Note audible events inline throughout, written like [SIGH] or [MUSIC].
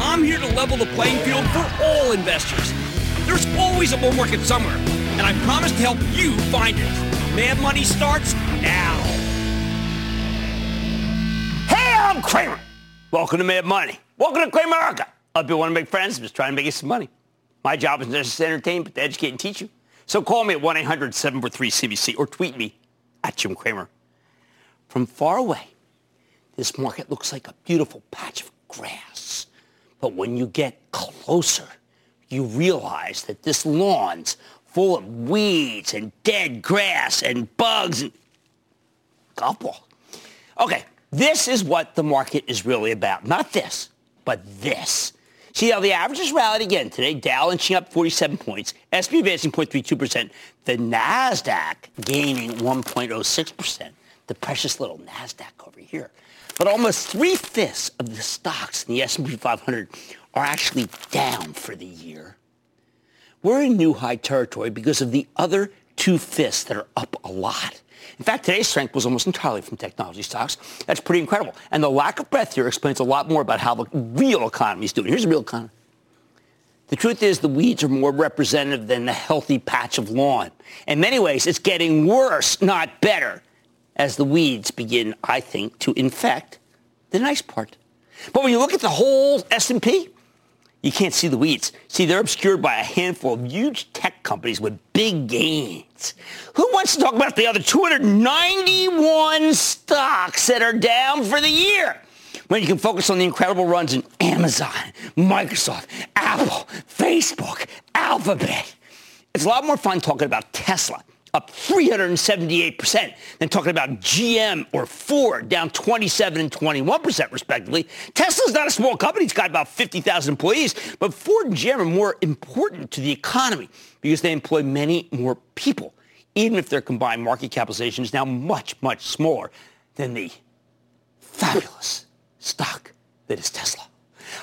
I'm here to level the playing field for all investors. There's always a bull market somewhere, and I promise to help you find it. Mad Money starts now. Hey, I'm Cramer. Welcome to Mad Money. Welcome to Cramer America. Other people want to make friends. I'm just trying to make you some money. My job is not just to entertain, but to educate and teach you. So call me at 1-800-743-CBC or tweet me at Jim Cramer. From far away, this market looks like a beautiful patch of grass. But when you get closer, you realize that this lawn's full of weeds and dead grass and bugs and golf ball. Okay, this is what the market is really about. Not this, but this. See how the averages rallied again today. Dow inching up 47 points. S&P advancing 0.32%. The NASDAQ gaining 1.06%. The precious little NASDAQ over here. But almost three-fifths of the stocks in the S&P 500 are actually down for the year. We're in new high territory because of the other two-fifths that are up a lot. In fact, today's strength was almost entirely from technology stocks. That's pretty incredible. And the lack of breadth here explains a lot more about how the real economy is doing. Here's the real economy. The truth is the weeds are more representative than the healthy patch of lawn. In many ways, it's getting worse, not better, as the weeds begin, I think, to infect the nice part. But when you look at the whole S&P, you can't see the weeds. See, they're obscured by a handful of huge tech companies with big gains. Who wants to talk about the other 291 stocks that are down for the year? When you can focus on the incredible runs in Amazon, Microsoft, Apple, Facebook, Alphabet. It's a lot more fun talking about Tesla up 378%, than talking about GM or Ford down 27 and 21% respectively. Tesla's not a small company. It's got about 50,000 employees, but Ford and GM are more important to the economy because they employ many more people, even if their combined market capitalization is now much, much smaller than the fabulous stock that is Tesla.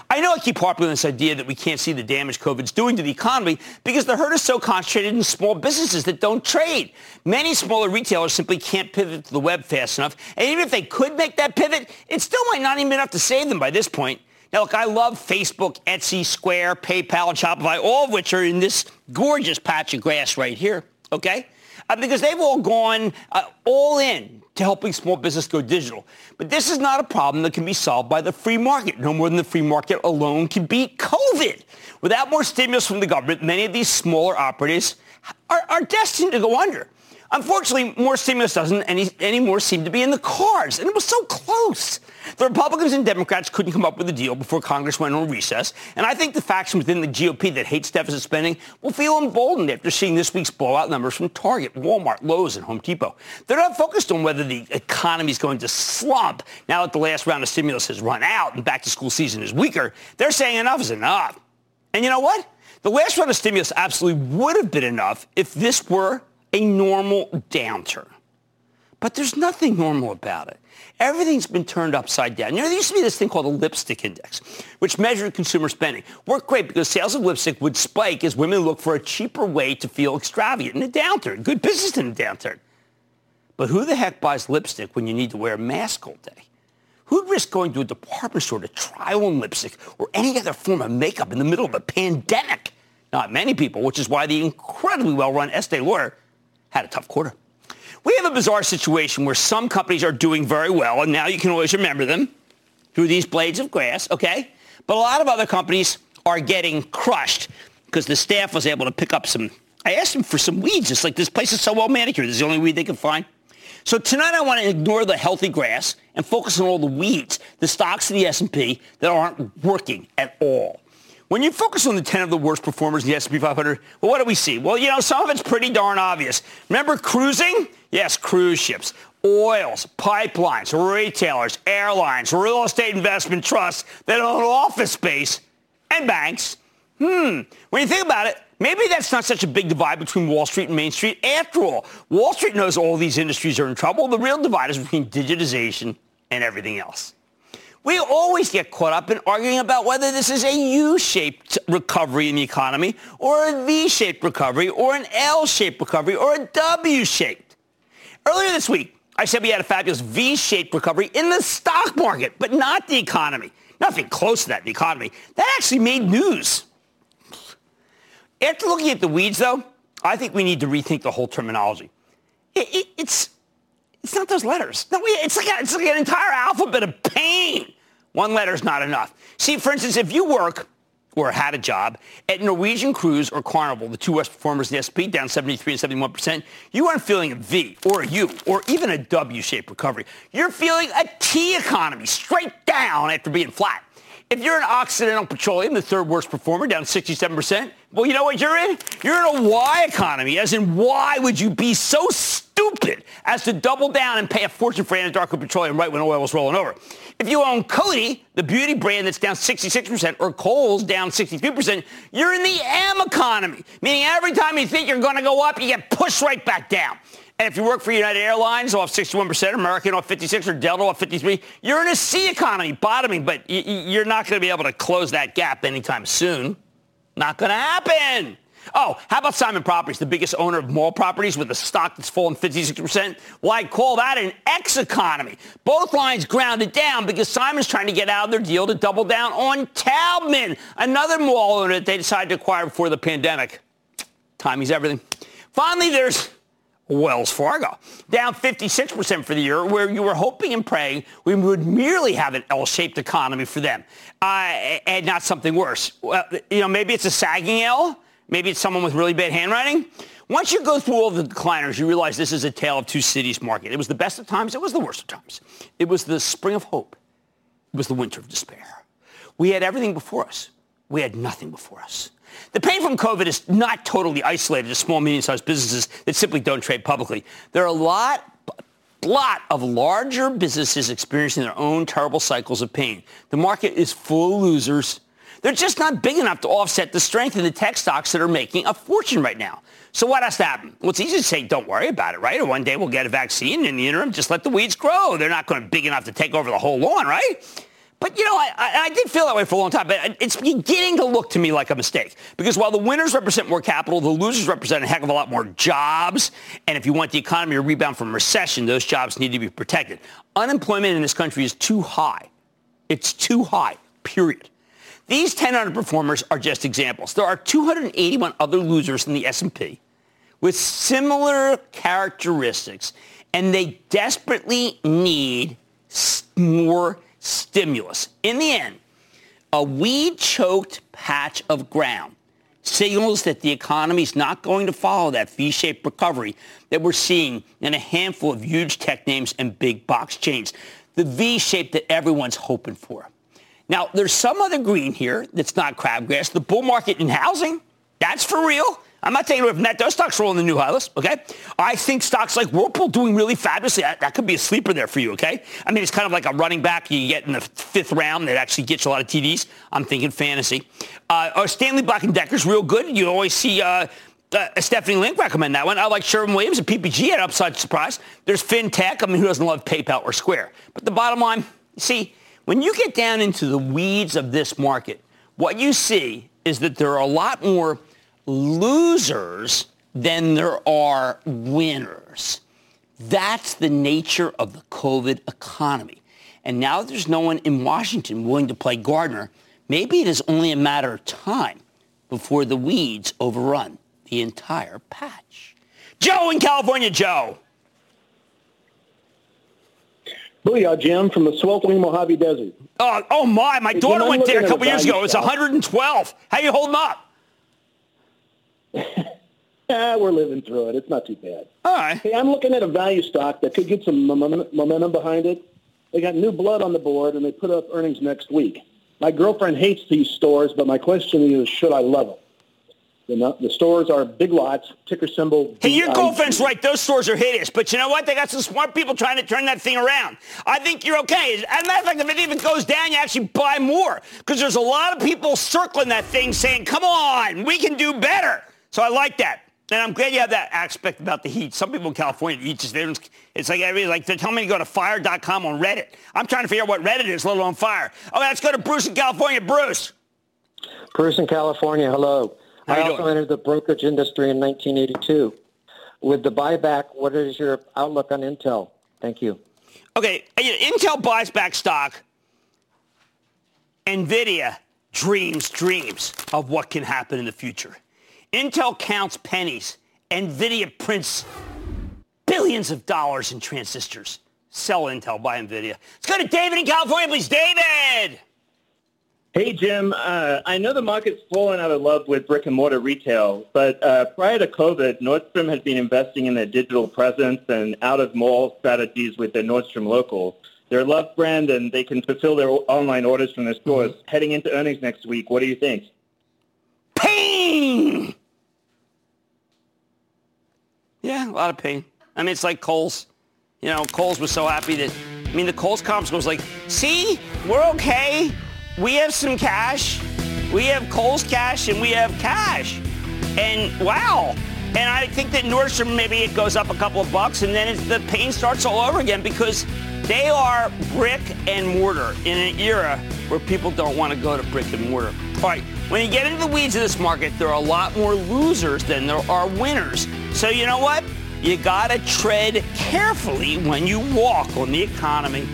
I know I keep harping on this idea that we can't see the damage COVID's doing to the economy because the hurt is so concentrated in small businesses that don't trade. Many smaller retailers simply can't pivot to the web fast enough. And even if they could make that pivot, it still might not even be enough to save them by this point. Now, look, I love Facebook, Etsy, Square, PayPal, and Shopify, all of which are in this gorgeous patch of grass right here, okay? Uh, because they've all gone uh, all in to helping small business go digital. But this is not a problem that can be solved by the free market, no more than the free market alone can beat COVID. Without more stimulus from the government, many of these smaller operators are, are destined to go under. Unfortunately, more stimulus doesn't any, any more seem to be in the cards, and it was so close. The Republicans and Democrats couldn't come up with a deal before Congress went on recess, and I think the faction within the GOP that hates deficit spending will feel emboldened after seeing this week's blowout numbers from Target, Walmart, Lowe's, and Home Depot. They're not focused on whether the economy is going to slump now that the last round of stimulus has run out and back-to-school season is weaker. They're saying enough is enough. And you know what? The last round of stimulus absolutely would have been enough if this were a normal downturn. But there's nothing normal about it. Everything's been turned upside down. You know, there used to be this thing called the lipstick index, which measured consumer spending. Worked great because sales of lipstick would spike as women look for a cheaper way to feel extravagant in a downturn. Good business in a downturn. But who the heck buys lipstick when you need to wear a mask all day? Who'd risk going to a department store to try on lipstick or any other form of makeup in the middle of a pandemic? Not many people, which is why the incredibly well-run Estee Lauder had a tough quarter. We have a bizarre situation where some companies are doing very well, and now you can always remember them through these blades of grass, okay? But a lot of other companies are getting crushed because the staff was able to pick up some. I asked them for some weeds. It's like this place is so well manicured. This is the only weed they can find. So tonight I want to ignore the healthy grass and focus on all the weeds, the stocks of the S&P that aren't working at all. When you focus on the 10 of the worst performers in the S&P 500, well, what do we see? Well, you know, some of it's pretty darn obvious. Remember cruising? Yes, cruise ships, oils, pipelines, retailers, airlines, real estate investment trusts that own office space, and banks. Hmm. When you think about it, maybe that's not such a big divide between Wall Street and Main Street. After all, Wall Street knows all these industries are in trouble. The real divide is between digitization and everything else. We always get caught up in arguing about whether this is a U-shaped recovery in the economy or a V-shaped recovery or an L-shaped recovery or a W-shaped. Earlier this week, I said we had a fabulous V-shaped recovery in the stock market, but not the economy. Nothing close to that in the economy. That actually made news. After looking at the weeds, though, I think we need to rethink the whole terminology. It, it, it's it's not those letters. No, it's like, a, it's like an entire alphabet of pain. One letter is not enough. See, for instance, if you work or had a job at Norwegian Cruise or Carnival, the two worst performers in the SP, down 73 and 71 percent, you aren't feeling a V or a U or even a W-shaped recovery. You're feeling a T economy, straight down after being flat. If you're in Occidental Petroleum, the third worst performer, down 67%, well, you know what you're in? You're in a Y economy, as in why would you be so stupid as to double down and pay a fortune for Anadarko Petroleum right when oil was rolling over? If you own Coty, the beauty brand that's down 66%, or Kohl's down 63%, you're in the M economy, meaning every time you think you're going to go up, you get pushed right back down. And if you work for United Airlines off 61%, American off 56, or Delta off 53, you're in a C economy, bottoming, but you're not going to be able to close that gap anytime soon. Not going to happen. Oh, how about Simon Properties, the biggest owner of mall properties with a stock that's fallen 56%? Well, I call that an X economy. Both lines grounded down because Simon's trying to get out of their deal to double down on Taubman, another mall owner that they decided to acquire before the pandemic. Timing's everything. Finally, there's Wells Fargo, down 56% for the year, where you were hoping and praying we would merely have an L-shaped economy for them, uh, and not something worse. Well, you know, maybe it's a sagging L. Maybe it's someone with really bad handwriting. Once you go through all the decliners, you realize this is a tale of two cities market. It was the best of times. It was the worst of times. It was the spring of hope. It was the winter of despair. We had everything before us. We had nothing before us. The pain from COVID is not totally isolated to small, medium-sized businesses that simply don't trade publicly. There are a lot lot of larger businesses experiencing their own terrible cycles of pain. The market is full of losers. They're just not big enough to offset the strength in the tech stocks that are making a fortune right now. So what has to happen? Well, it's easy to say, don't worry about it, right? Or one day we'll get a vaccine. In the interim, just let the weeds grow. They're not going to be big enough to take over the whole lawn, right? But, you know, I, I, did feel that way for a long time, but it's beginning to look to me like a mistake. Because while the winners represent more capital, the losers represent a heck of a lot more jobs. And if you want the economy to rebound from recession, those jobs need to be protected. Unemployment in this country is too high. It's too high, period. These 10 underperformers are just examples. There are 281 other losers in the S&P with similar characteristics, and they desperately need more stimulus. In the end, a weed-choked patch of ground signals that the economy is not going to follow that V-shaped recovery that we're seeing in a handful of huge tech names and big box chains. The V-shape that everyone's hoping for. Now, there's some other green here that's not crabgrass. The bull market in housing, that's for real. I'm not taking away from that. Those stocks roll in the new high list, okay? I think stocks like Whirlpool doing really fabulously. That, could be a sleeper there for you, okay? I mean, it's kind of like a running back you get in the fifth round that actually gets a lot of TDs. I'm thinking fantasy. Uh, Stanley Black & Decker's real good. You always see uh, uh, Stephanie Link recommend that one. I like Sherwin Williams and PPG at upside surprise. There's FinTech. I mean, who doesn't love PayPal or Square? But the bottom line, see, when you get down into the weeds of this market, what you see is that there are a lot more losers than there are winners. That's the nature of the COVID economy. And now there's no one in Washington willing to play Gardner. Maybe it is only a matter of time before the weeds overrun the entire patch. Joe in California, Joe. Booyah, Jim, from the sweltering Mojave Desert. Oh, oh my, my daughter went there a couple years ago. It was 112. How you holding up? Yeah, [LAUGHS] we're living through it. It's not too bad. All right. Hey, I'm looking at a value stock that could get some momentum behind it. They got new blood on the board, and they put up earnings next week. My girlfriend hates these stores, but my question is, should I love them? The, the stores are big lots, ticker symbol. Hey, your girlfriend's right. Those stores are hideous. But you know what? They got some smart people trying to turn that thing around. I think you're okay. As a matter of fact, if it even goes down, you actually buy more. Because there's a lot of people circling that thing saying, come on, we can do better. So I like that. And I'm glad you have that aspect about the heat. Some people in California, heat just, it's like, like they're telling me to go to fire.com on Reddit. I'm trying to figure out what Reddit is, let alone fire. Oh, let's go to Bruce in California. Bruce. Bruce in California, hello. How I also doing? entered the brokerage industry in 1982. With the buyback, what is your outlook on Intel? Thank you. Okay, Intel buys back stock. NVIDIA dreams dreams of what can happen in the future. Intel counts pennies. NVIDIA prints billions of dollars in transistors. Sell Intel, buy NVIDIA. Let's go to David in California, please. David! Hey, Jim. Uh, I know the market's fallen out of love with brick and mortar retail, but uh, prior to COVID, Nordstrom has been investing in their digital presence and out-of-mall strategies with their Nordstrom Local. They're a loved brand, and they can fulfill their online orders from their stores. Mm-hmm. Heading into earnings next week, what do you think? Pain! Yeah, a lot of pain. I mean, it's like Kohl's. You know, Kohl's was so happy that, I mean, the Kohl's comps was like, see, we're okay we have some cash. We have Kohl's cash and we have cash. And wow. And I think that Nordstrom, maybe it goes up a couple of bucks and then the pain starts all over again because they are brick and mortar in an era where people don't want to go to brick and mortar. All right, when you get into the weeds of this market, there are a lot more losers than there are winners. So you know what? You got to tread carefully when you walk on the economy.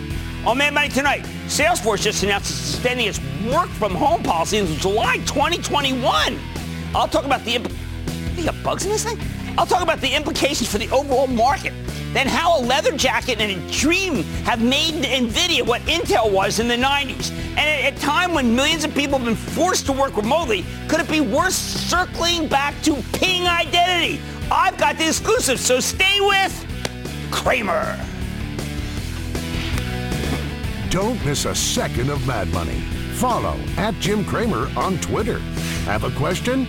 Oh, on Mad Money tonight, Salesforce just announced it's extending its work from home policy until July 2021. I'll talk about the imp- you bugs in this thing? I'll talk about the implications for the overall market. Then how a leather jacket and a dream have made NVIDIA what Intel was in the 90s. And at a time when millions of people have been forced to work remotely, could it be worth circling back to ping identity? I've got the exclusive, so stay with Cramer. Don't miss a second of Mad Money. Follow at Jim Cramer on Twitter. Have a question?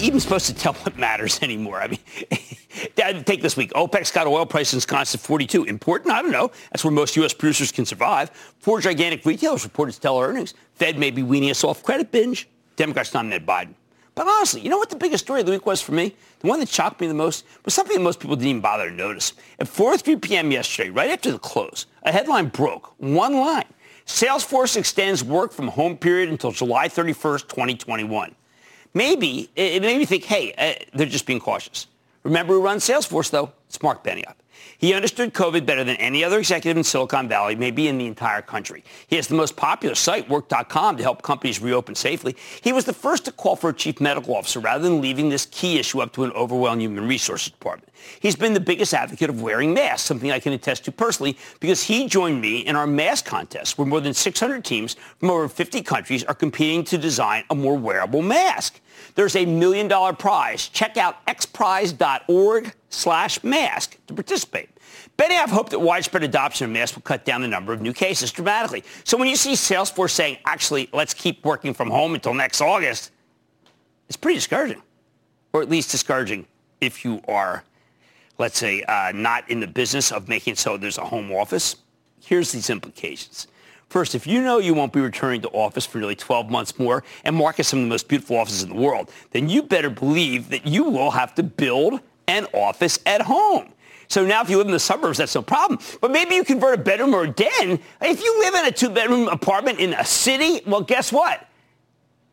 Even supposed to tell what matters [LAUGHS] anymore? I mean, [LAUGHS] take this week. OPEC's got oil prices constant 42. Important? I don't know. That's where most U.S. producers can survive. Four gigantic retailers reported stellar earnings. Fed may be weaning us off credit binge. Democrats nominated Biden. But honestly, you know what the biggest story of the week was for me? The one that shocked me the most was something that most people didn't even bother to notice. At 4.03 p.m. yesterday, right after the close, a headline broke. One line. Salesforce extends work from home period until July 31st, 2021. Maybe, it made me think, hey, uh, they're just being cautious. Remember who runs Salesforce, though? It's Mark Benioff. He understood COVID better than any other executive in Silicon Valley, maybe in the entire country. He has the most popular site, work.com, to help companies reopen safely. He was the first to call for a chief medical officer rather than leaving this key issue up to an overwhelmed human resources department. He's been the biggest advocate of wearing masks, something I can attest to personally because he joined me in our mask contest where more than 600 teams from over 50 countries are competing to design a more wearable mask. There's a million dollar prize. Check out xprize.org slash mask to participate. Benioff hoped that widespread adoption of masks will cut down the number of new cases dramatically. So when you see Salesforce saying, actually, let's keep working from home until next August, it's pretty discouraging. Or at least discouraging if you are, let's say, uh, not in the business of making so there's a home office. Here's these implications. First, if you know you won't be returning to office for nearly 12 months more and market some of the most beautiful offices in the world, then you better believe that you will have to build an office at home. So now if you live in the suburbs, that's no problem. But maybe you convert a bedroom or a den. If you live in a two-bedroom apartment in a city, well, guess what?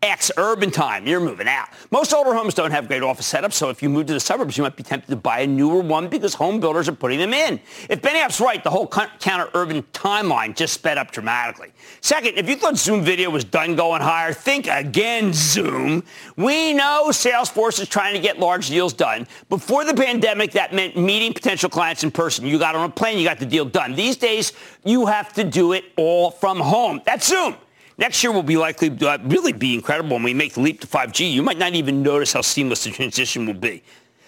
Ex-urban time. You're moving out. Most older homes don't have great office setups, so if you move to the suburbs, you might be tempted to buy a newer one because home builders are putting them in. If Benioff's right, the whole counter-urban timeline just sped up dramatically. Second, if you thought Zoom video was done going higher, think again, Zoom. We know Salesforce is trying to get large deals done. Before the pandemic, that meant meeting potential clients in person. You got on a plane, you got the deal done. These days, you have to do it all from home. That's Zoom. Next year will be likely uh, really be incredible when we make the leap to 5G. You might not even notice how seamless the transition will be.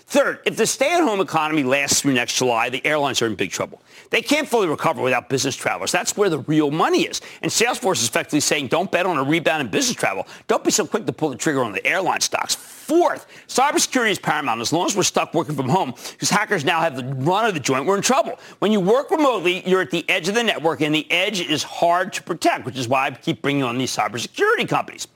Third, if the stay-at-home economy lasts through next July, the airlines are in big trouble. They can't fully recover without business travelers. That's where the real money is. And Salesforce is effectively saying, don't bet on a rebound in business travel. Don't be so quick to pull the trigger on the airline stocks. Fourth, cybersecurity is paramount. As long as we're stuck working from home, because hackers now have the run of the joint, we're in trouble. When you work remotely, you're at the edge of the network, and the edge is hard to protect, which is why I keep bringing on these cybersecurity companies.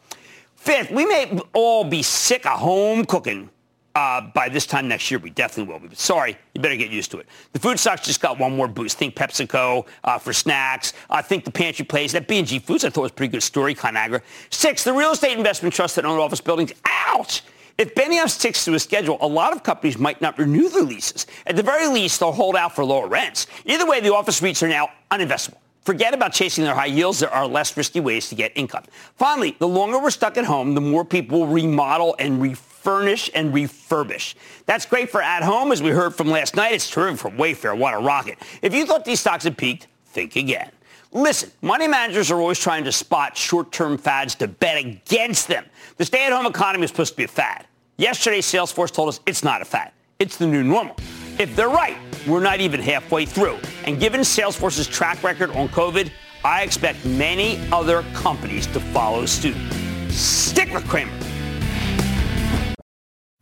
Fifth, we may all be sick of home cooking uh, by this time next year, we definitely will be. But sorry, you better get used to it. The food stocks just got one more boost. Think PepsiCo uh, for snacks. I uh, think the pantry plays. That B&G Foods I thought was a pretty good story, Conagra. Six, the real estate investment trust that own office buildings. Ouch! If Benioff sticks to his schedule, a lot of companies might not renew their leases. At the very least, they'll hold out for lower rents. Either way, the office REITs are now uninvestable. Forget about chasing their high yields. There are less risky ways to get income. Finally, the longer we're stuck at home, the more people remodel and refurnish and refurbish. That's great for at home, as we heard from last night. It's terrific for Wayfair. What a rocket. If you thought these stocks had peaked, think again. Listen, money managers are always trying to spot short-term fads to bet against them. The stay-at-home economy is supposed to be a fad. Yesterday, Salesforce told us it's not a fad. It's the new normal. If they're right, we're not even halfway through. And given Salesforce's track record on COVID, I expect many other companies to follow suit. Stick with Cramer.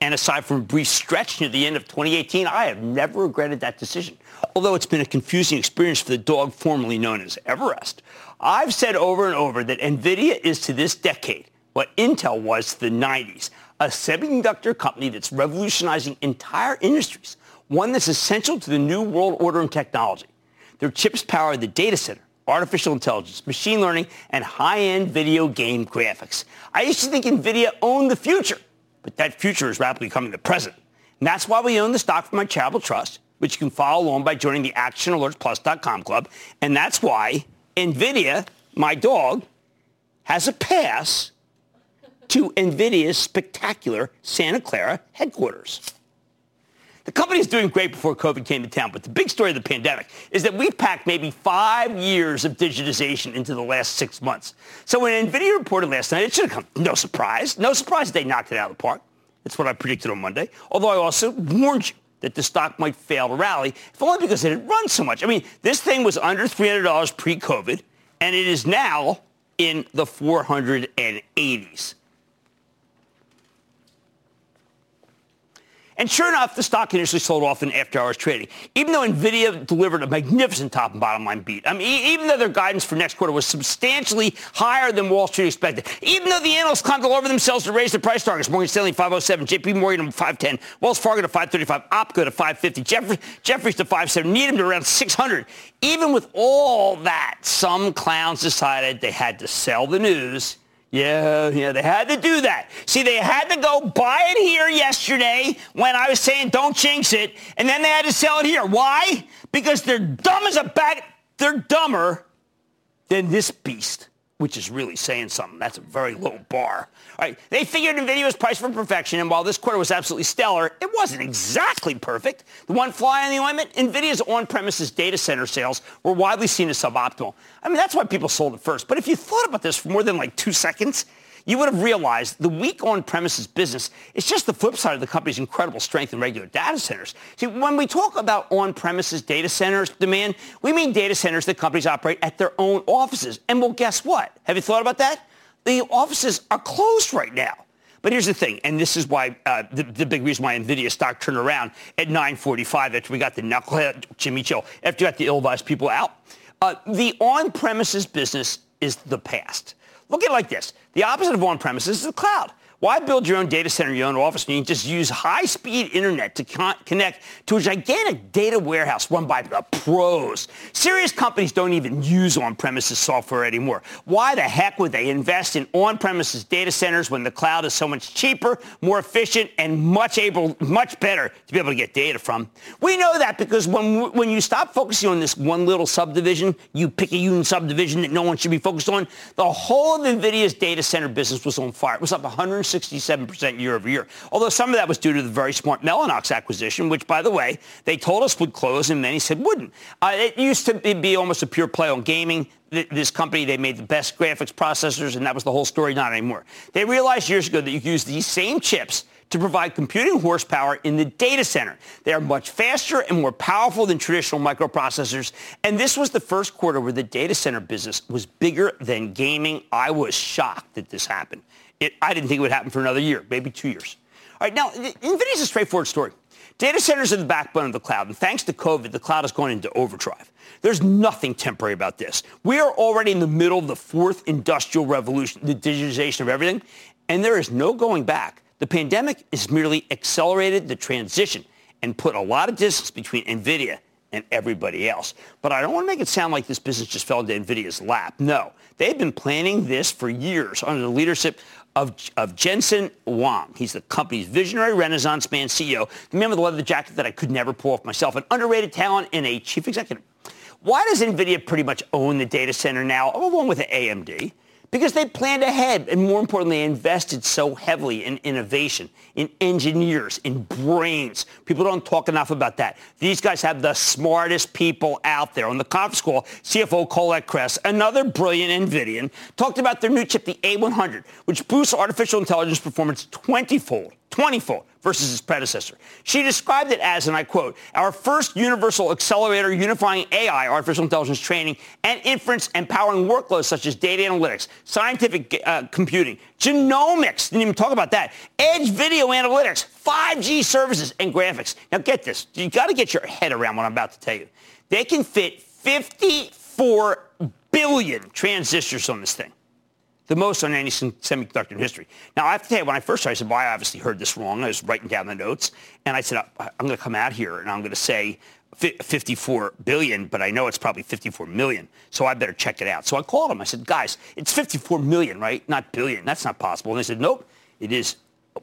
And aside from a brief stretch near the end of 2018, I have never regretted that decision. Although it's been a confusing experience for the dog formerly known as Everest. I've said over and over that NVIDIA is to this decade what Intel was to the 90s, a semiconductor company that's revolutionizing entire industries, one that's essential to the new world order and technology. Their chips power the data center, artificial intelligence, machine learning, and high-end video game graphics. I used to think NVIDIA owned the future, but that future is rapidly becoming the present. And that's why we own the stock from my charitable trust, which you can follow along by joining the ActionAlertsPlus.com club. And that's why NVIDIA, my dog, has a pass to NVIDIA's spectacular Santa Clara headquarters. The company is doing great before COVID came to town, but the big story of the pandemic is that we've packed maybe five years of digitization into the last six months. So when NVIDIA reported last night, it should have come. No surprise. No surprise they knocked it out of the park. That's what I predicted on Monday. Although I also warned you that the stock might fail to rally, if only because it had run so much. I mean, this thing was under $300 pre-COVID, and it is now in the 480s. And sure enough, the stock initially sold off in after-hours trading, even though NVIDIA delivered a magnificent top and bottom line beat. I mean, even though their guidance for next quarter was substantially higher than Wall Street expected, even though the analysts climbed all over themselves to raise their price targets, Morgan Stanley 507, JP Morgan 510, Wells Fargo to 535, OpCo to 550, Jeffrey, Jefferies to 570, Needham to around 600. Even with all that, some clowns decided they had to sell the news yeah, yeah, they had to do that. See, they had to go buy it here yesterday when I was saying don't jinx it, and then they had to sell it here. Why? Because they're dumb as a bag. They're dumber than this beast which is really saying something. That's a very low bar. All right, they figured NVIDIA was priced for perfection, and while this quarter was absolutely stellar, it wasn't exactly perfect. The one fly in the ointment, NVIDIA's on-premises data center sales were widely seen as suboptimal. I mean, that's why people sold it first. But if you thought about this for more than like two seconds, you would have realized the weak on-premises business is just the flip side of the company's incredible strength in regular data centers. See, when we talk about on-premises data centers demand, we mean data centers that companies operate at their own offices. And well, guess what? Have you thought about that? The offices are closed right now. But here's the thing, and this is why uh, the, the, big reason why NVIDIA stock turned around at 945 after we got the knucklehead Jimmy Chill, after we got the ill-advised people out. Uh, the on-premises business is the past. Look at it like this. The opposite of on-premises is the cloud. Why build your own data center, your own office, when you just use high-speed internet to con- connect to a gigantic data warehouse run by the pros? Serious companies don't even use on-premises software anymore. Why the heck would they invest in on-premises data centers when the cloud is so much cheaper, more efficient, and much able, much better to be able to get data from? We know that because when when you stop focusing on this one little subdivision, you pick a union subdivision that no one should be focused on, the whole of NVIDIA's data center business was on fire. It was up 100 167% year over year. Although some of that was due to the very smart Mellanox acquisition, which, by the way, they told us would close and many said wouldn't. Uh, it used to be almost a pure play on gaming this company, they made the best graphics processors, and that was the whole story. Not anymore. They realized years ago that you could use these same chips to provide computing horsepower in the data center. They are much faster and more powerful than traditional microprocessors. And this was the first quarter where the data center business was bigger than gaming. I was shocked that this happened. It, I didn't think it would happen for another year, maybe two years. All right, now, NVIDIA is a straightforward story. Data centers are the backbone of the cloud, and thanks to COVID, the cloud has gone into overdrive. There's nothing temporary about this. We are already in the middle of the fourth industrial revolution, the digitization of everything, and there is no going back. The pandemic has merely accelerated the transition and put a lot of distance between NVIDIA and everybody else. But I don't want to make it sound like this business just fell into NVIDIA's lap. No, they've been planning this for years under the leadership of, of Jensen Huang. He's the company's visionary renaissance man CEO, the man with the leather jacket that I could never pull off myself, an underrated talent and a chief executive. Why does NVIDIA pretty much own the data center now, along with AMD? Because they planned ahead and more importantly invested so heavily in innovation in engineers in brains. People don't talk enough about that. These guys have the smartest people out there. On the conference call cfo colette kress another brilliant nvidian talked about their new chip the a100 which boosts artificial intelligence performance 20-fold 20-fold versus its predecessor. She described it as, and I quote, our first universal accelerator unifying AI, artificial intelligence training, and inference empowering workloads such as data analytics, scientific uh, computing, genomics, didn't even talk about that, edge video analytics, 5G services, and graphics. Now get this. You got to get your head around what I'm about to tell you. They can fit 54 billion transistors on this thing the most on any semiconductor in history. Now, I have to tell you, when I first started, I said, well, I obviously heard this wrong. I was writing down the notes, and I said, uh, I'm going to come out here, and I'm going to say 54 billion, but I know it's probably 54 million, so I better check it out. So I called them. I said, guys, it's 54 million, right? Not billion. That's not possible. And they said, nope, it is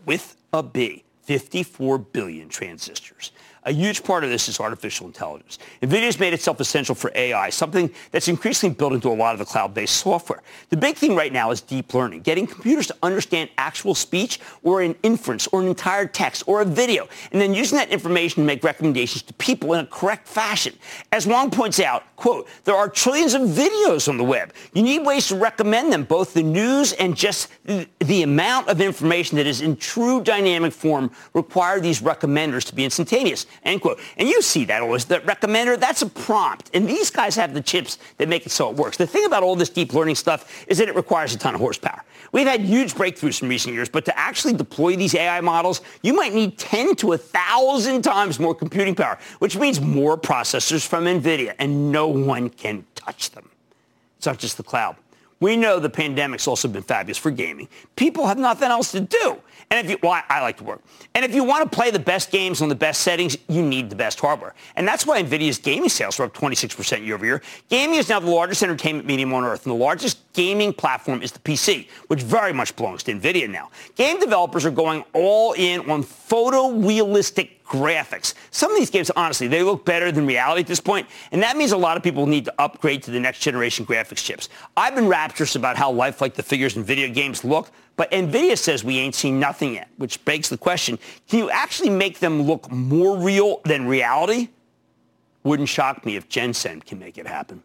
with a B, 54 billion transistors. A huge part of this is artificial intelligence. NVIDIA has made itself essential for AI, something that's increasingly built into a lot of the cloud-based software. The big thing right now is deep learning, getting computers to understand actual speech or an inference or an entire text or a video, and then using that information to make recommendations to people in a correct fashion. As Huang points out, quote, there are trillions of videos on the web. You need ways to recommend them, both the news and just the amount of information that is in true dynamic form require these recommenders to be instantaneous. End quote. And you see that always. The recommender, that's a prompt. And these guys have the chips that make it so it works. The thing about all this deep learning stuff is that it requires a ton of horsepower. We've had huge breakthroughs in recent years, but to actually deploy these AI models, you might need 10 to 1,000 times more computing power, which means more processors from NVIDIA, and no one can touch them. It's not just the cloud. We know the pandemic's also been fabulous for gaming. People have nothing else to do. And if you, well, I, I, like to work. And if you want to play the best games on the best settings, you need the best hardware. And that's why NVIDIA's gaming sales are up 26% year over year. Gaming is now the largest entertainment medium on earth, and the largest gaming platform is the PC, which very much belongs to NVIDIA now. Game developers are going all in on photorealistic graphics. Some of these games, honestly, they look better than reality at this point, and that means a lot of people need to upgrade to the next generation graphics chips. I've been rapturous about how lifelike the figures in video games look, but NVIDIA says we ain't seen nothing yet, which begs the question, can you actually make them look more real than reality? Wouldn't shock me if Jensen can make it happen.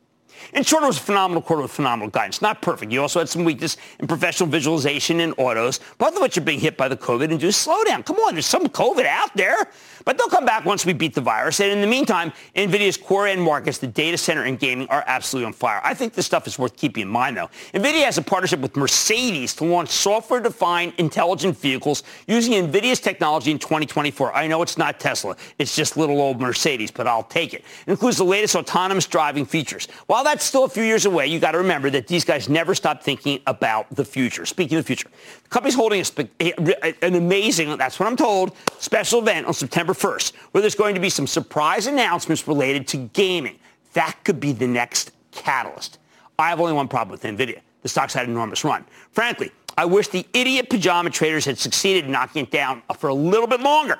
In short, it was a phenomenal quarter with phenomenal guidance. Not perfect. You also had some weakness in professional visualization and autos, both of which are being hit by the COVID-induced slowdown. Come on, there's some COVID out there. But they'll come back once we beat the virus. And in the meantime, NVIDIA's core end markets, the data center and gaming, are absolutely on fire. I think this stuff is worth keeping in mind, though. NVIDIA has a partnership with Mercedes to launch software-defined intelligent vehicles using NVIDIA's technology in 2024. I know it's not Tesla. It's just little old Mercedes, but I'll take it. It includes the latest autonomous driving features. While that's still a few years away. You got to remember that these guys never stop thinking about the future. Speaking of the future, the company's holding a, an amazing, that's what I'm told, special event on September 1st, where there's going to be some surprise announcements related to gaming. That could be the next catalyst. I have only one problem with NVIDIA. The stock's had an enormous run. Frankly, I wish the idiot pajama traders had succeeded in knocking it down for a little bit longer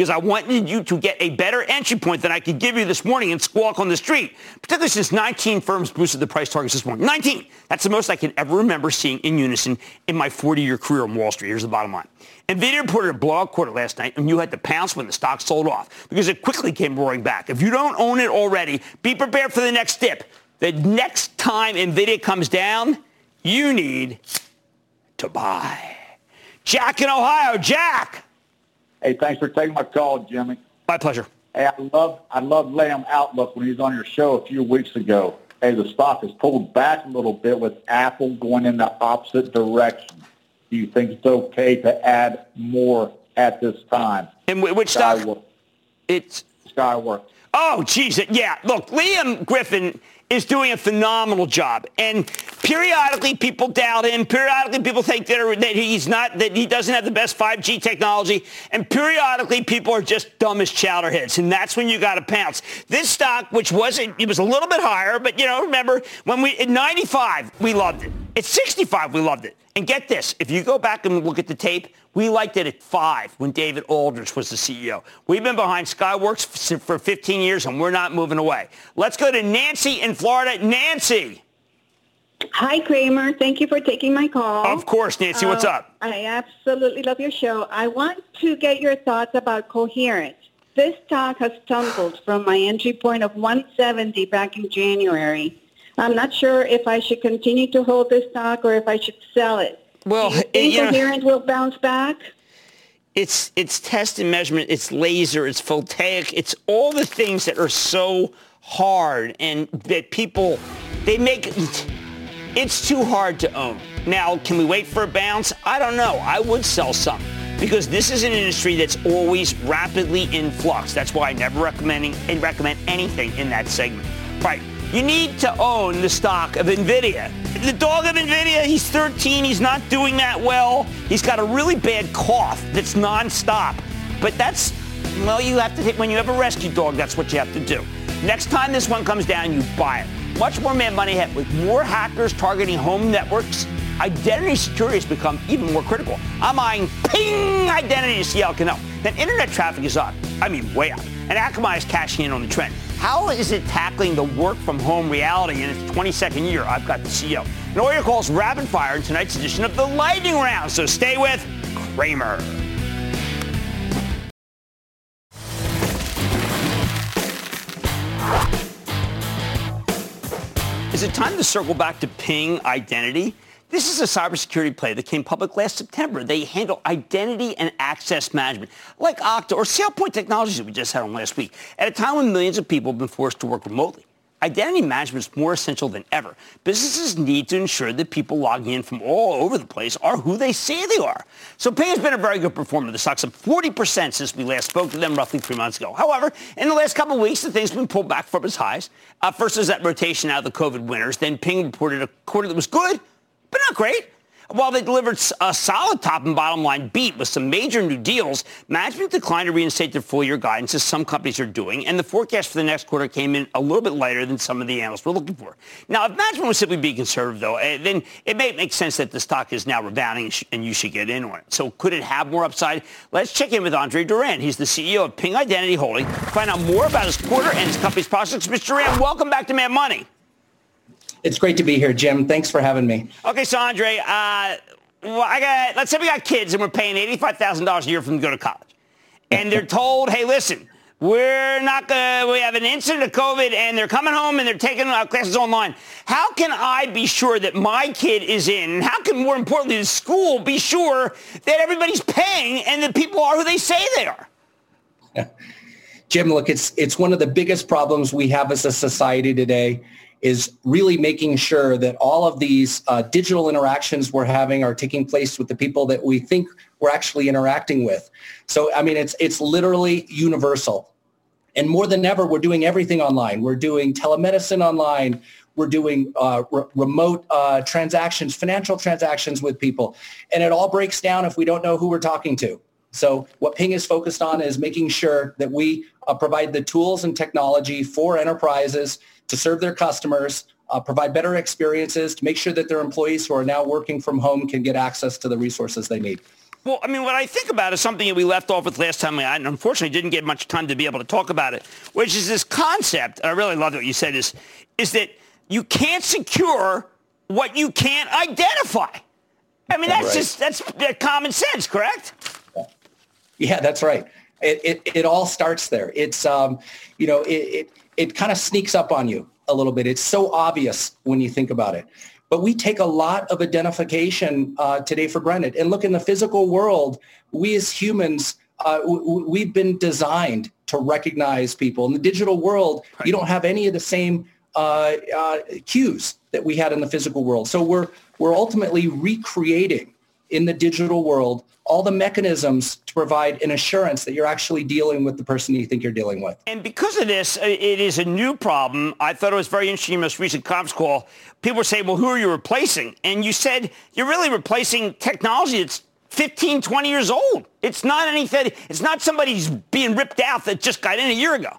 because I wanted you to get a better entry point than I could give you this morning and squawk on the street, particularly since 19 firms boosted the price targets this morning. 19! That's the most I can ever remember seeing in unison in my 40-year career on Wall Street. Here's the bottom line. NVIDIA reported a blowout quarter last night, and you had to pounce when the stock sold off because it quickly came roaring back. If you don't own it already, be prepared for the next dip. The next time NVIDIA comes down, you need to buy. Jack in Ohio. Jack! Hey, thanks for taking my call, Jimmy. My pleasure. Hey, I love I love Lam Outlook when he was on your show a few weeks ago. Hey, the stock has pulled back a little bit with Apple going in the opposite direction. Do you think it's okay to add more at this time? And which stock? It's Skyworks. Oh, geez. Yeah. Look, Liam Griffin is doing a phenomenal job. And periodically people doubt him. Periodically people think that, that he's not, that he doesn't have the best 5G technology. And periodically people are just dumb as chowderheads. And that's when you got to pounce. This stock, which wasn't, it was a little bit higher, but you know, remember when we, at 95, we loved it. At 65, we loved it. And get this, if you go back and look at the tape, we liked it at five when David Aldrich was the CEO. We've been behind Skyworks for 15 years and we're not moving away. Let's go to Nancy in Florida. Nancy. Hi, Cramer. Thank you for taking my call. Of course, Nancy. Uh, what's up? I absolutely love your show. I want to get your thoughts about Coherent. This stock has tumbled from my entry point of 170 back in January. I'm not sure if I should continue to hold this stock or if I should sell it. Well, Do you think you will bounce back? It's it's test and measurement. It's laser. It's voltaic. It's all the things that are so hard and that people they make. It's too hard to own. Now, can we wait for a bounce? I don't know. I would sell some because this is an industry that's always rapidly in flux. That's why I never recommending and recommend anything in that segment. Right. You need to own the stock of NVIDIA. The dog of NVIDIA, he's 13. He's not doing that well. He's got a really bad cough that's nonstop. But that's, well, you have to when you have a rescue dog, that's what you have to do. Next time this one comes down, you buy it. Much more Mad Money hit with more hackers targeting home networks. Identity security has become even more critical. I'm eyeing ping identity to see how it can help. Then internet traffic is up. I mean, way up. And Akamai is cashing in on the trend. How is it tackling the work from home reality in its 22nd year? I've got the CEO. And all your calls rapid fire in tonight's edition of the Lightning Round. So stay with Cramer. Is it time to circle back to ping identity? This is a cybersecurity play that came public last September. They handle identity and access management, like Okta or SailPoint Technologies that we just had on last week, at a time when millions of people have been forced to work remotely. Identity management is more essential than ever. Businesses need to ensure that people logging in from all over the place are who they say they are. So Ping has been a very good performer. The stock's up 40% since we last spoke to them roughly three months ago. However, in the last couple of weeks, the thing's been pulled back from its highs. Uh, first was that rotation out of the COVID winners. Then Ping reported a quarter that was good, but not great. While they delivered a solid top and bottom line beat with some major new deals, management declined to reinstate their full year guidance as some companies are doing, and the forecast for the next quarter came in a little bit lighter than some of the analysts were looking for. Now, if management was simply being conservative, though, eh, then it may make sense that the stock is now rebounding and you should get in on it. So could it have more upside? Let's check in with Andre Durand. He's the CEO of Ping Identity Holding. Find out more about his quarter and his company's prospects. Mr. Durand, welcome back to Mad Money. It's great to be here, Jim. Thanks for having me. Okay, so Andre, uh, well, I got, let's say we got kids and we're paying $85,000 a year for them to go to college. And they're [LAUGHS] told, hey, listen, we're not going to, we have an incident of COVID and they're coming home and they're taking classes online. How can I be sure that my kid is in? And how can, more importantly, the school be sure that everybody's paying and that people are who they say they are? [LAUGHS] Jim, look, it's, it's one of the biggest problems we have as a society today is really making sure that all of these uh, digital interactions we're having are taking place with the people that we think we're actually interacting with. So, I mean, it's, it's literally universal. And more than ever, we're doing everything online. We're doing telemedicine online. We're doing uh, re- remote uh, transactions, financial transactions with people. And it all breaks down if we don't know who we're talking to. So what Ping is focused on is making sure that we uh, provide the tools and technology for enterprises to serve their customers, uh, provide better experiences, to make sure that their employees who are now working from home can get access to the resources they need. Well, I mean, what I think about is something that we left off with last time, and unfortunately didn't get much time to be able to talk about it, which is this concept. I really love what you said is, is that you can't secure what you can't identify. I mean, that's right. just, that's common sense, correct? Yeah, that's right. It, it, it all starts there. It's, um, you know, it, it it kind of sneaks up on you a little bit. It's so obvious when you think about it. But we take a lot of identification uh, today for granted. And look, in the physical world, we as humans, uh, w- we've been designed to recognize people. In the digital world, right. you don't have any of the same uh, uh, cues that we had in the physical world. So we're we're ultimately recreating in the digital world all the mechanisms to provide an assurance that you're actually dealing with the person you think you're dealing with. And because of this, it is a new problem. I thought it was very interesting in most recent conference call. People were saying, well, who are you replacing? And you said you're really replacing technology that's 15, 20 years old. It's not anything, it's not somebody's being ripped out that just got in a year ago.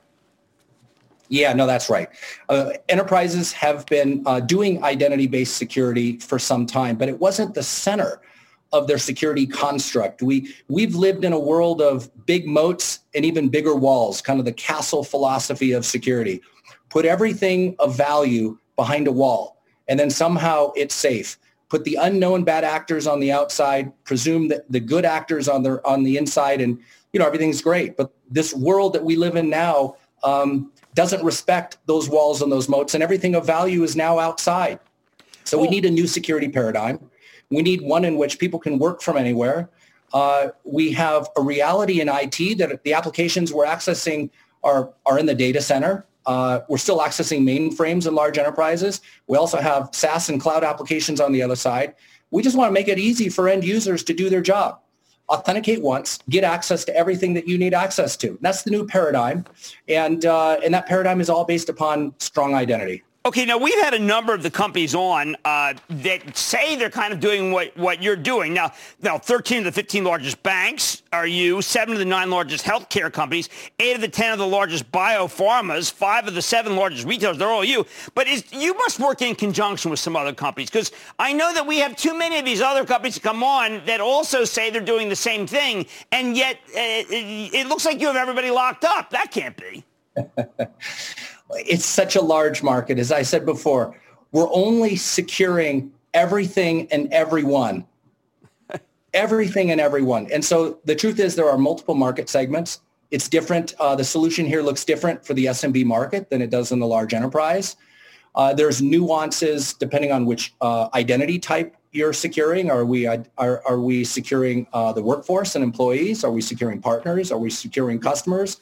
Yeah, no, that's right. Uh, enterprises have been uh, doing identity-based security for some time, but it wasn't the center of their security construct. We, we've lived in a world of big moats and even bigger walls, kind of the castle philosophy of security. Put everything of value behind a wall, and then somehow it's safe. Put the unknown bad actors on the outside, presume that the good actors on the, on the inside, and you know everything's great. But this world that we live in now um, doesn't respect those walls and those moats, and everything of value is now outside. So we need a new security paradigm. We need one in which people can work from anywhere. Uh, we have a reality in IT that the applications we're accessing are, are in the data center. Uh, we're still accessing mainframes in large enterprises. We also have SaaS and cloud applications on the other side. We just want to make it easy for end users to do their job. Authenticate once, get access to everything that you need access to. That's the new paradigm. And, uh, and that paradigm is all based upon strong identity. Okay, now we've had a number of the companies on uh, that say they're kind of doing what, what you're doing. Now, now, 13 of the 15 largest banks are you, seven of the nine largest healthcare companies, eight of the 10 of the largest biopharmas, five of the seven largest retailers, they're all you. But is, you must work in conjunction with some other companies because I know that we have too many of these other companies come on that also say they're doing the same thing, and yet it, it looks like you have everybody locked up. That can't be. [LAUGHS] it's such a large market. As I said before, we're only securing everything and everyone. [LAUGHS] everything and everyone. And so the truth is there are multiple market segments. It's different. Uh, the solution here looks different for the SMB market than it does in the large enterprise. Uh, there's nuances depending on which uh, identity type you're securing. Are we are, are we securing uh, the workforce and employees? Are we securing partners? Are we securing customers?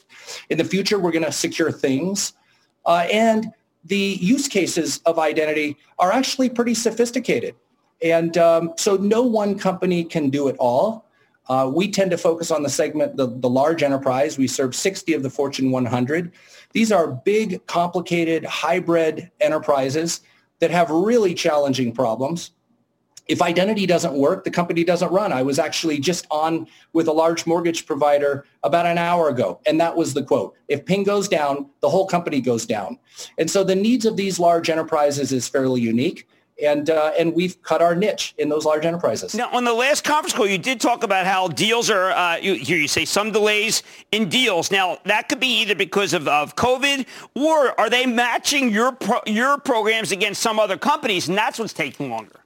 In the future, we're going to secure things. Uh, and the use cases of identity are actually pretty sophisticated. And um, so no one company can do it all. Uh, we tend to focus on the segment, the, the large enterprise. We serve 60 of the Fortune 100. These are big, complicated, hybrid enterprises that have really challenging problems if identity doesn't work, the company doesn't run. I was actually just on with a large mortgage provider about an hour ago, and that was the quote. If ping goes down, the whole company goes down. And so the needs of these large enterprises is fairly unique. And, uh, and we've cut our niche in those large enterprises. Now, on the last conference call, you did talk about how deals are, uh, you, here you say some delays in deals. Now, that could be either because of, of COVID or are they matching your, pro- your programs against some other companies, and that's what's taking longer?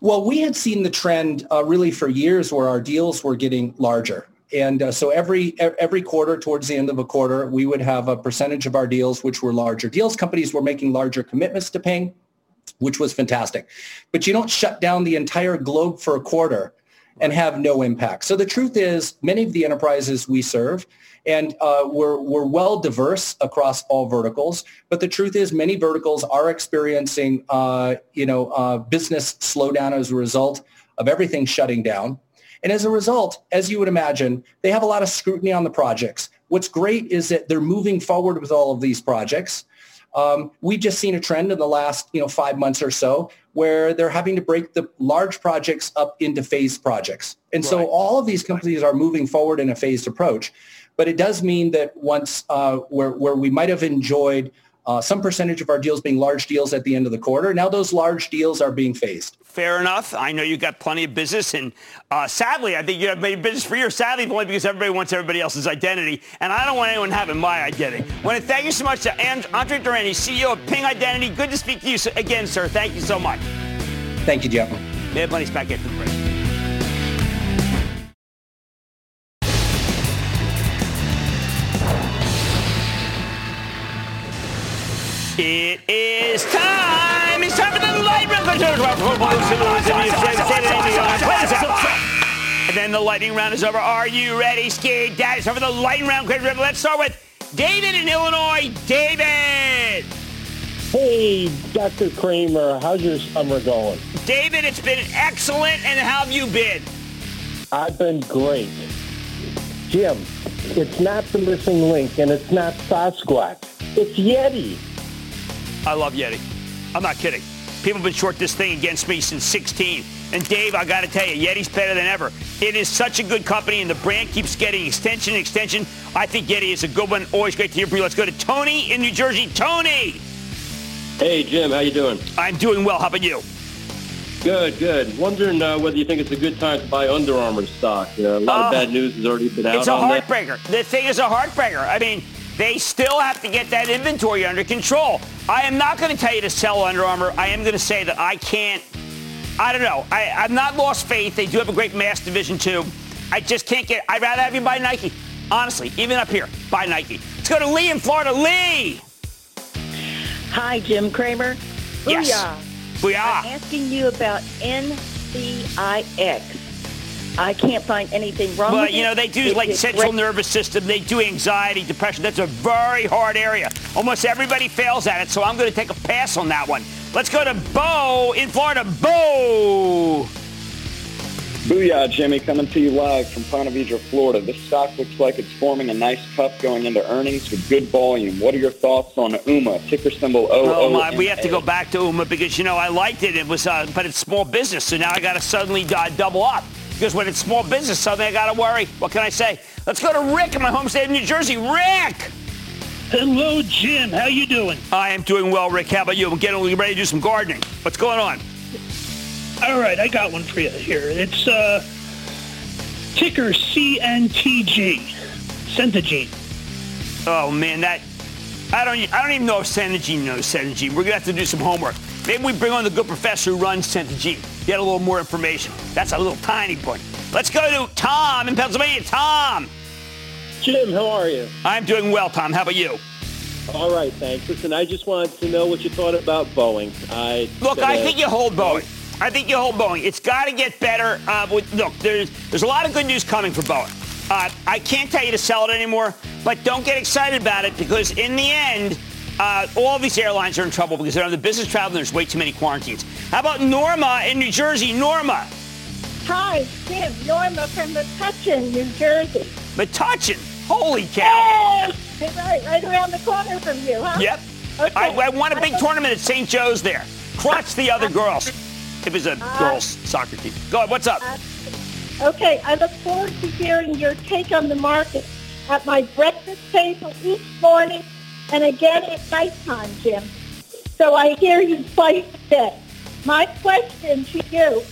Well, we had seen the trend uh, really for years where our deals were getting larger. And uh, so every every quarter, towards the end of a quarter, we would have a percentage of our deals which were larger deals. Companies were making larger commitments to Ping, which was fantastic. But you don't shut down the entire globe for a quarter and have no impact. So the truth is, many of the enterprises we serve and uh, we're, we're well diverse across all verticals. But the truth is many verticals are experiencing, uh, you know, uh, business slowdown as a result of everything shutting down. And as a result, as you would imagine, they have a lot of scrutiny on the projects. What's great is that they're moving forward with all of these projects. Um, we've just seen a trend in the last, you know, five months or so where they're having to break the large projects up into phased projects. And right. so all of these companies are moving forward in a phased approach. But it does mean that once uh, where, where we might have enjoyed uh, some percentage of our deals being large deals at the end of the quarter, now those large deals are being phased. Fair enough. I know you've got plenty of business, and uh, sadly, I think you have made business for your sadly only because everybody wants everybody else's identity, and I don't want anyone having my identity. I want to thank you so much to Andre Durand, CEO of Ping Identity. Good to speak to you again, sir. Thank you so much. Thank you, Jeff. Mad Money's back after the break. It is time. It's time for the lightning round. And then the lightning round is over. Are you ready, Ski Dad? It's time for the lightning round. Let's start with David in Illinois. David. Hey, Dr. Cramer, how's your summer going? David, it's been excellent, and how have you been? I've been great. Jim, it's not the missing link, and it's not Sasquatch. It's Yeti. I love Yeti. I'm not kidding. People have been short this thing against me since 16. And Dave, I got to tell you, Yeti's better than ever. It is such a good company, and the brand keeps getting extension and extension. I think Yeti is a good one. Always great to hear from you. Let's go to Tony in New Jersey. Tony! Hey, Jim. How you doing? I'm doing well. How about you? Good, good. Wondering uh, whether you think it's a good time to buy Under Armour stock. Uh, a lot uh, of bad news has already been out It's a heartbreaker. That. The thing is a heartbreaker. I mean, they still have to get that inventory under control. I am not going to tell you to sell Under Armour. I am going to say that I can't. I don't know. I, I've not lost faith. They do have a great mass division too. I just can't get. I'd rather have you buy Nike. Honestly, even up here, buy Nike. Let's go to Lee in Florida. Lee. Hi, Jim Cramer. Yes. Booyah. Booyah. I'm asking you about NCIX. I can't find anything wrong with it. but, you know, they do it. like central nervous system. They do anxiety, depression. That's a very hard area. Almost everybody fails at it, so I'm going to take a pass on that one. Let's go to Bo in Florida. Bo. Booyah, Jimmy, coming to you live from Ponte Vedra, Florida. This stock looks like it's forming a nice cup going into earnings with good volume. What are your thoughts on UMA, ticker symbol O? Oh my, we have to go back to UMA because you know I liked it. It was, uh, but it's small business, so now I got to suddenly uh, double up because when it's small business, suddenly I got to worry. What can I say? Let's go to Rick in my home state of New Jersey. Rick. Hello, Jim. How you doing? I am doing well, Rick. How about you? I'm getting ready to do some gardening. What's going on? All right, I got one for you here. It's uh, ticker CNTG, Centogene. Oh man, that I don't I don't even know if Centogene knows Centogene. We're gonna have to do some homework. Maybe we bring on the good professor who runs Centogene. Get a little more information. That's a little tiny point. Let's go to Tom in Pennsylvania. Tom. Jim, how are you? I'm doing well, Tom. How about you? All right, thanks. Listen, I just wanted to know what you thought about Boeing. I look. I think you hold Boeing. I think you hold Boeing. It's got to get better. Uh, with, look, there's there's a lot of good news coming for Boeing. Uh, I can't tell you to sell it anymore, but don't get excited about it because in the end, uh, all these airlines are in trouble because they're on the business travel and there's way too many quarantines. How about Norma in New Jersey? Norma. Hi, Tim. Norma from Metuchen, New Jersey. Metuchen? Holy cow. Hey, right, right around the corner from you, huh? Yep. Okay. I, I won a big tournament at St. Joe's there. Crushed the other girls. It was a uh, girls' soccer team. Go ahead. What's up? Uh, okay. I look forward to hearing your take on the market at my breakfast table each morning and again at nighttime, Jim. So I hear you twice a day. My question to you,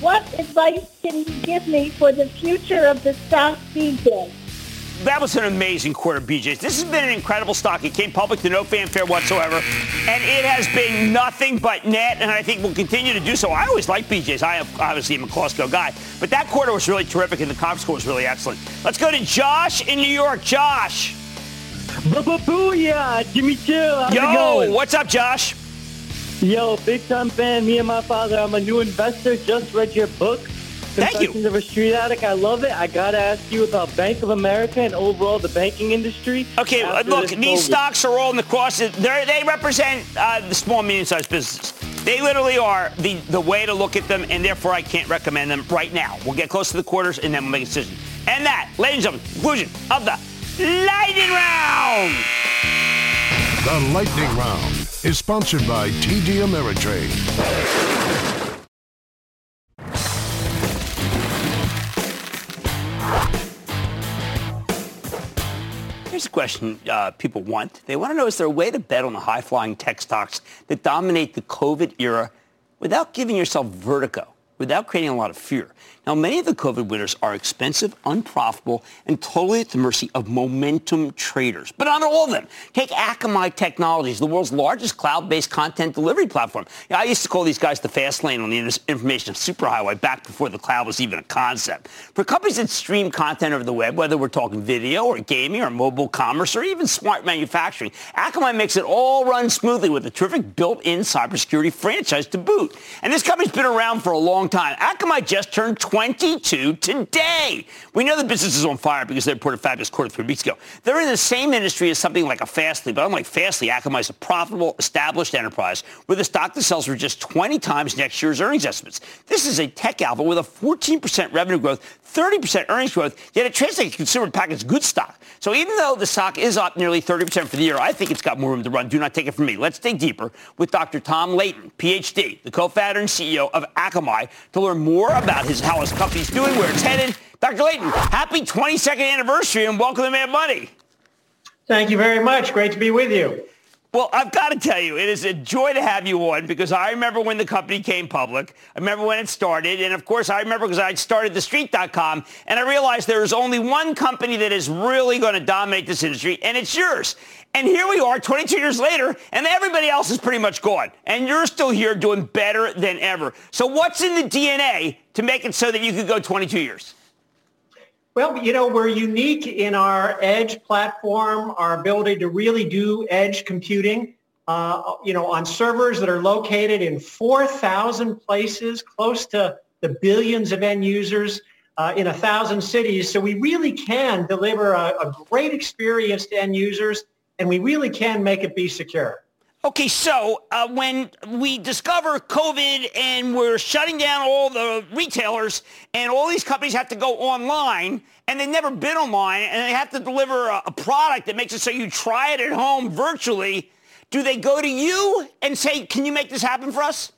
what advice can you give me for the future of the stock BJ? that was an amazing quarter, BJ's. This has been an incredible stock. It came public to no fanfare whatsoever, and it has been nothing but net, and I think will continue to do so. I always like BJ's. I have, obviously am a Costco guy, but that quarter was really terrific, and the comp score was really excellent. Let's go to Josh in New York. Josh. Booyah, Jimmy Chill. How's Yo, what's up, Josh? Yo, big time fan. Me and my father. I'm a new investor. Just read your book. Thank you. of a Street Addict. I love it. I got to ask you about Bank of America and overall the banking industry. Okay, uh, look, these stocks are all in the cross. They're, they represent uh, the small, medium-sized businesses. They literally are the, the way to look at them, and therefore I can't recommend them right now. We'll get close to the quarters, and then we'll make a decision. And that, ladies and gentlemen, conclusion of the Lightning Round. The Lightning Round is sponsored by TD Ameritrade. Here's a question uh, people want. They want to know, is there a way to bet on the high-flying tech stocks that dominate the COVID era without giving yourself vertigo, without creating a lot of fear? Now, many of the COVID winners are expensive, unprofitable, and totally at the mercy of momentum traders. But not all of them. Take Akamai Technologies, the world's largest cloud-based content delivery platform. I used to call these guys the fast lane on the information superhighway back before the cloud was even a concept. For companies that stream content over the web, whether we're talking video or gaming or mobile commerce or even smart manufacturing, Akamai makes it all run smoothly with a terrific built-in cybersecurity franchise to boot. And this company's been around for a long long time. Akamai just turned 22 today. We know the business is on fire because they reported fabulous quarter three weeks ago. They're in the same industry as something like a Fastly, but unlike Fastly, Akamai is a profitable, established enterprise with a stock that sells for just 20 times next year's earnings estimates. This is a tech alpha with a 14% revenue growth, 30% earnings growth, yet it trades like a consumer packaged goods stock. So even though the stock is up nearly 30% for the year, I think it's got more room to run. Do not take it from me. Let's dig deeper with Dr. Tom Leighton, PhD, the co-founder and CEO of Akamai, to learn more about his, how his company's doing, where it's headed. Dr. Leighton, happy 22nd anniversary and welcome to Mad Money. Thank you very much. Great to be with you. Well, I've got to tell you, it is a joy to have you on because I remember when the company came public. I remember when it started. And of course, I remember because I started TheStreet.com and I realized there is only one company that is really going to dominate this industry, and it's yours. And here we are 22 years later, and everybody else is pretty much gone. And you're still here doing better than ever. So what's in the DNA to make it so that you could go 22 years? Well, you know, we're unique in our edge platform, our ability to really do edge computing, uh, you know, on servers that are located in 4,000 places, close to the billions of end users uh, in a thousand cities. So we really can deliver a, a great experience to end users, and we really can make it be secure. Okay, so uh, when we discover COVID and we're shutting down all the retailers and all these companies have to go online and they've never been online and they have to deliver a, a product that makes it so you try it at home virtually, do they go to you and say, can you make this happen for us?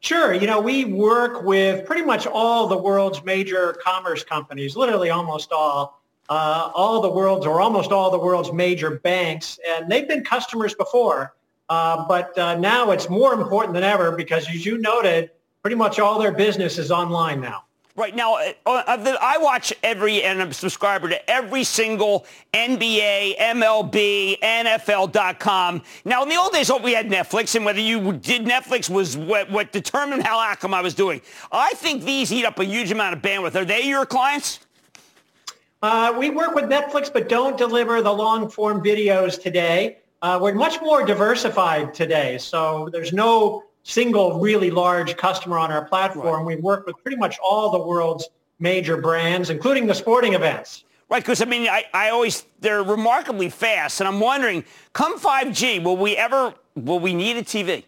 Sure. You know, we work with pretty much all the world's major commerce companies, literally almost all uh, all the world's or almost all the world's major banks, and they've been customers before. Uh, but uh, now it's more important than ever because, as you noted, pretty much all their business is online now. Right now, uh, uh I watch every and I'm a subscriber to every single NBA, MLB, NFL.com. Now, in the old days, we had Netflix, and whether you did Netflix was what, what determined how Akamai was doing. I think these eat up a huge amount of bandwidth. Are they your clients? Uh, we work with Netflix, but don't deliver the long form videos today. Uh, we're much more diversified today, so there's no single really large customer on our platform. Right. We work with pretty much all the world's major brands, including the sporting events. Right, because I mean, I, I always they're remarkably fast, and I'm wondering, come 5G, will we ever will we need a TV?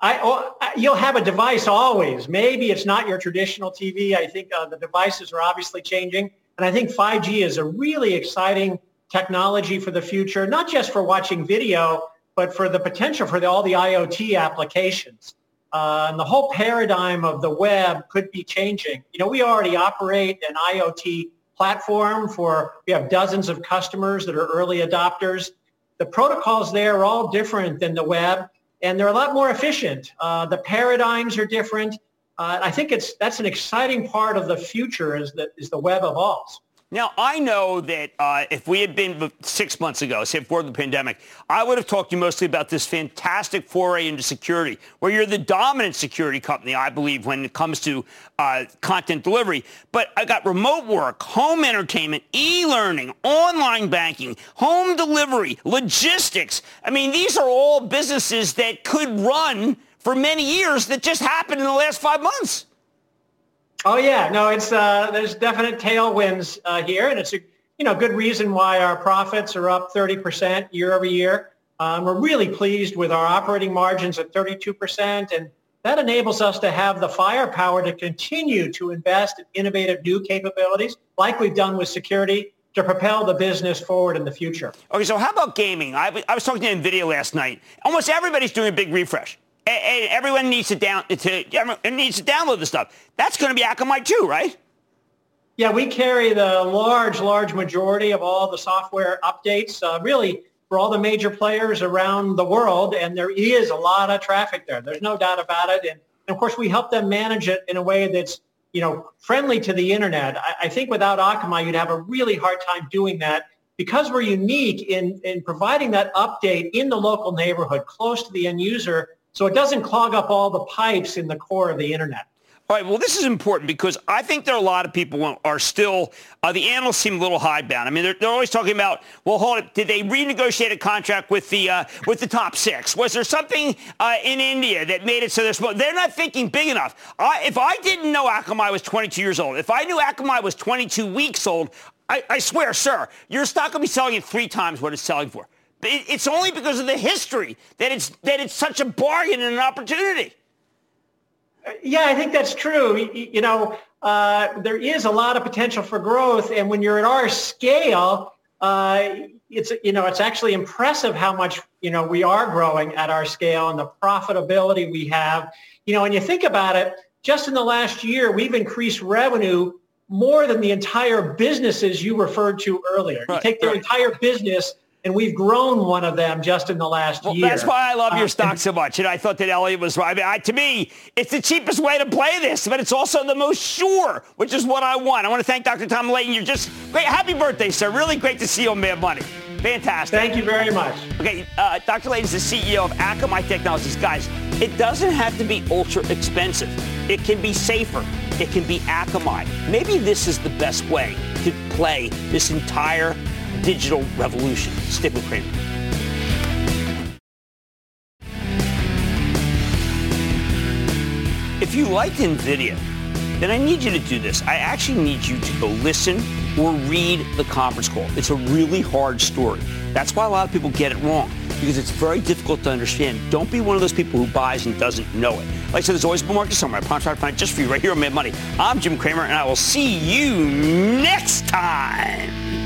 I, oh, you'll have a device always. Maybe it's not your traditional TV. I think uh, the devices are obviously changing. And I think 5G is a really exciting technology for the future, not just for watching video, but for the potential for the, all the IoT applications. Uh, and the whole paradigm of the web could be changing. You know, we already operate an IoT platform for, we have dozens of customers that are early adopters. The protocols there are all different than the web and they're a lot more efficient. Uh, the paradigms are different. Uh, I think it's that's an exciting part of the future is the, is the web evolves. Now, I know that uh, if we had been six months ago, say before the pandemic, I would have talked to you mostly about this fantastic foray into security, where you're the dominant security company, I believe, when it comes to uh, content delivery. But I got remote work, home entertainment, e-learning, online banking, home delivery, logistics. I mean, these are all businesses that could run for many years that just happened in the last five months. Oh yeah, no, it's uh, there's definite tailwinds uh, here, and it's a you know good reason why our profits are up 30% year over year. Um, we're really pleased with our operating margins at 32%, and that enables us to have the firepower to continue to invest in innovative new capabilities, like we've done with security, to propel the business forward in the future. Okay, so how about gaming? I, I was talking to NVIDIA last night. Almost everybody's doing a big refresh everyone needs to down to needs to download the stuff. That's going to be Akamai too, right? Yeah, we carry the large, large majority of all the software updates, uh, really for all the major players around the world, and there is a lot of traffic there. There's no doubt about it, and, and of course we help them manage it in a way that's you know friendly to the internet. I, I think without Akamai, you'd have a really hard time doing that because we're unique in, in providing that update in the local neighborhood, close to the end user so it doesn't clog up all the pipes in the core of the internet. All right, well, this is important because I think there are a lot of people are still, uh, the analysts seem a little hidebound. I mean, they're, they're always talking about, well, hold it, did they renegotiate a contract with the uh, with the top six? Was there something uh, in India that made it so they're They're not thinking big enough. I, if I didn't know Akamai was 22 years old, if I knew Akamai was 22 weeks old, I, I swear, sir, your stock will be selling at three times what it's selling for. It's only because of the history that it's that it's such a bargain and an opportunity. Yeah, I think that's true. You know, uh, there is a lot of potential for growth, and when you're at our scale, uh, it's you know it's actually impressive how much you know we are growing at our scale and the profitability we have. You know, when you think about it, just in the last year, we've increased revenue more than the entire businesses you referred to earlier. Right, you take their right. entire business and we've grown one of them just in the last well, year. That's why I love your uh, stock so much, and I thought that Elliott was right. I mean, I, to me, it's the cheapest way to play this, but it's also the most sure, which is what I want. I want to thank Dr. Tom Leighton. You're just great. Happy birthday, sir. Really great to see you on Mad Money. Fantastic. Thank you very much. Okay, uh, Dr. Leighton is the CEO of Akamai Technologies. Guys, it doesn't have to be ultra expensive. It can be safer. It can be Akamai. Maybe this is the best way to play this entire digital revolution. Stick with Cramer. If you liked NVIDIA, then I need you to do this. I actually need you to go listen or read the conference call. It's a really hard story. That's why a lot of people get it wrong because it's very difficult to understand. Don't be one of those people who buys and doesn't know it. Like I said, there's always a market somewhere. I promise to find it just for you right here on Mad Money. I'm Jim Cramer, and I will see you next time.